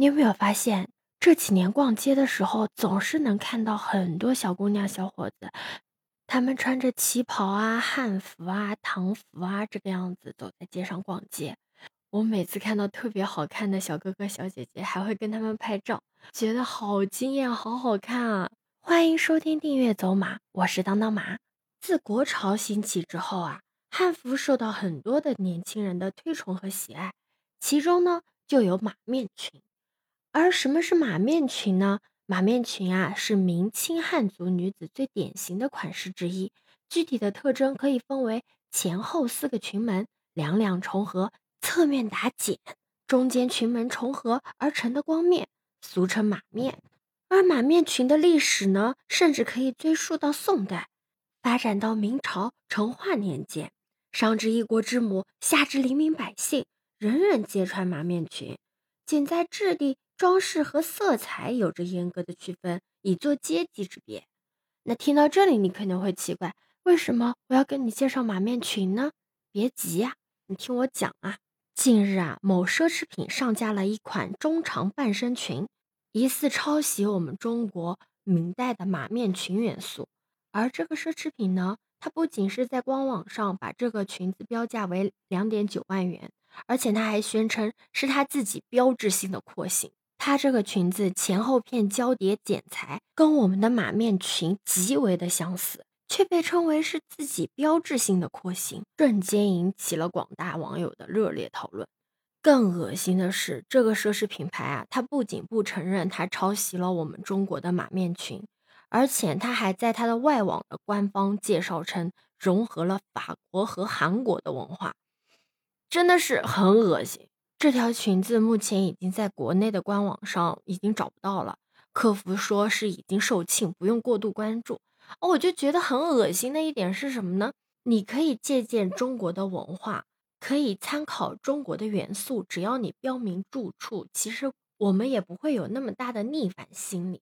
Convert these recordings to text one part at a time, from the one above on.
你有没有发现，这几年逛街的时候，总是能看到很多小姑娘、小伙子，他们穿着旗袍啊、汉服啊、唐服啊这个样子走在街上逛街。我每次看到特别好看的小哥哥、小姐姐，还会跟他们拍照，觉得好惊艳、好好看啊！欢迎收听订阅走马，我是当当马。自国潮兴起之后啊，汉服受到很多的年轻人的推崇和喜爱，其中呢就有马面裙。而什么是马面裙呢？马面裙啊，是明清汉族女子最典型的款式之一。具体的特征可以分为前后四个裙门，两两重合，侧面打剪，中间裙门重合而成的光面，俗称马面。而马面裙的历史呢，甚至可以追溯到宋代，发展到明朝成化年间，上至一国之母，下至黎民百姓，人人皆穿马面裙，仅在质地。装饰和色彩有着严格的区分，以作阶级之别。那听到这里，你可能会奇怪，为什么我要跟你介绍马面裙呢？别急呀，你听我讲啊。近日啊，某奢侈品上架了一款中长半身裙，疑似抄袭我们中国明代的马面裙元素。而这个奢侈品呢，它不仅是在官网上把这个裙子标价为两点九万元，而且它还宣称是它自己标志性的廓形。它这个裙子前后片交叠剪裁跟我们的马面裙极为的相似，却被称为是自己标志性的廓形，瞬间引起了广大网友的热烈讨论。更恶心的是，这个奢侈品牌啊，它不仅不承认它抄袭了我们中国的马面裙，而且它还在它的外网的官方介绍称融合了法国和韩国的文化，真的是很恶心。这条裙子目前已经在国内的官网上已经找不到了，客服说是已经售罄，不用过度关注。我就觉得很恶心的一点是什么呢？你可以借鉴中国的文化，可以参考中国的元素，只要你标明住处，其实我们也不会有那么大的逆反心理。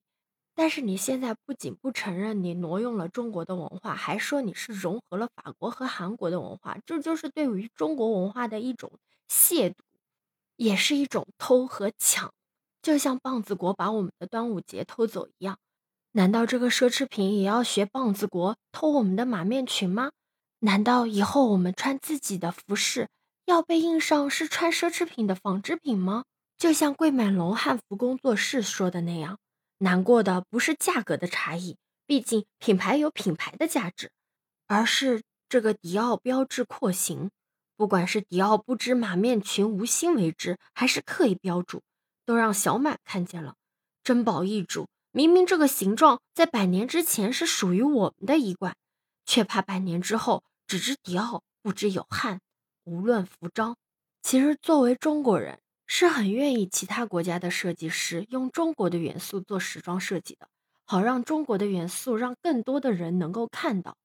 但是你现在不仅不承认你挪用了中国的文化，还说你是融合了法国和韩国的文化，这就是对于中国文化的一种亵渎。也是一种偷和抢，就像棒子国把我们的端午节偷走一样。难道这个奢侈品也要学棒子国偷我们的马面裙吗？难道以后我们穿自己的服饰要被印上是穿奢侈品的仿制品吗？就像桂满龙汉服工作室说的那样，难过的不是价格的差异，毕竟品牌有品牌的价值，而是这个迪奥标志廓形。不管是迪奥不知马面裙无心为之，还是刻意标注，都让小满看见了。珍宝易主，明明这个形状在百年之前是属于我们的衣冠，却怕百年之后只知迪奥不知有汉。无论服装，其实作为中国人是很愿意其他国家的设计师用中国的元素做时装设计的，好让中国的元素让更多的人能够看到。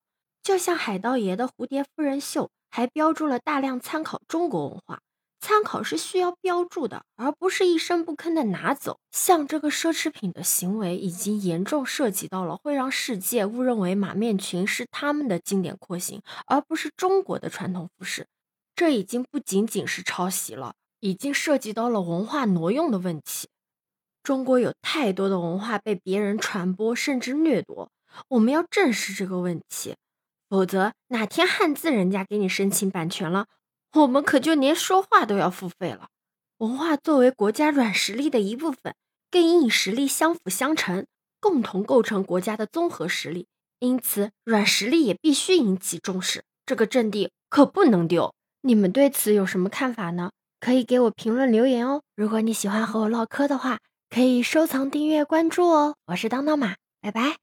就像海盗爷的蝴蝶夫人秀。还标注了大量参考中国文化，参考是需要标注的，而不是一声不吭的拿走。像这个奢侈品的行为，已经严重涉及到了会让世界误认为马面裙是他们的经典廓形，而不是中国的传统服饰。这已经不仅仅是抄袭了，已经涉及到了文化挪用的问题。中国有太多的文化被别人传播甚至掠夺，我们要正视这个问题。否则哪天汉字人家给你申请版权了，我们可就连说话都要付费了。文化作为国家软实力的一部分，跟硬实力相辅相成，共同构成国家的综合实力。因此，软实力也必须引起重视，这个阵地可不能丢。你们对此有什么看法呢？可以给我评论留言哦。如果你喜欢和我唠嗑的话，可以收藏、订阅、关注哦。我是当当马，拜拜。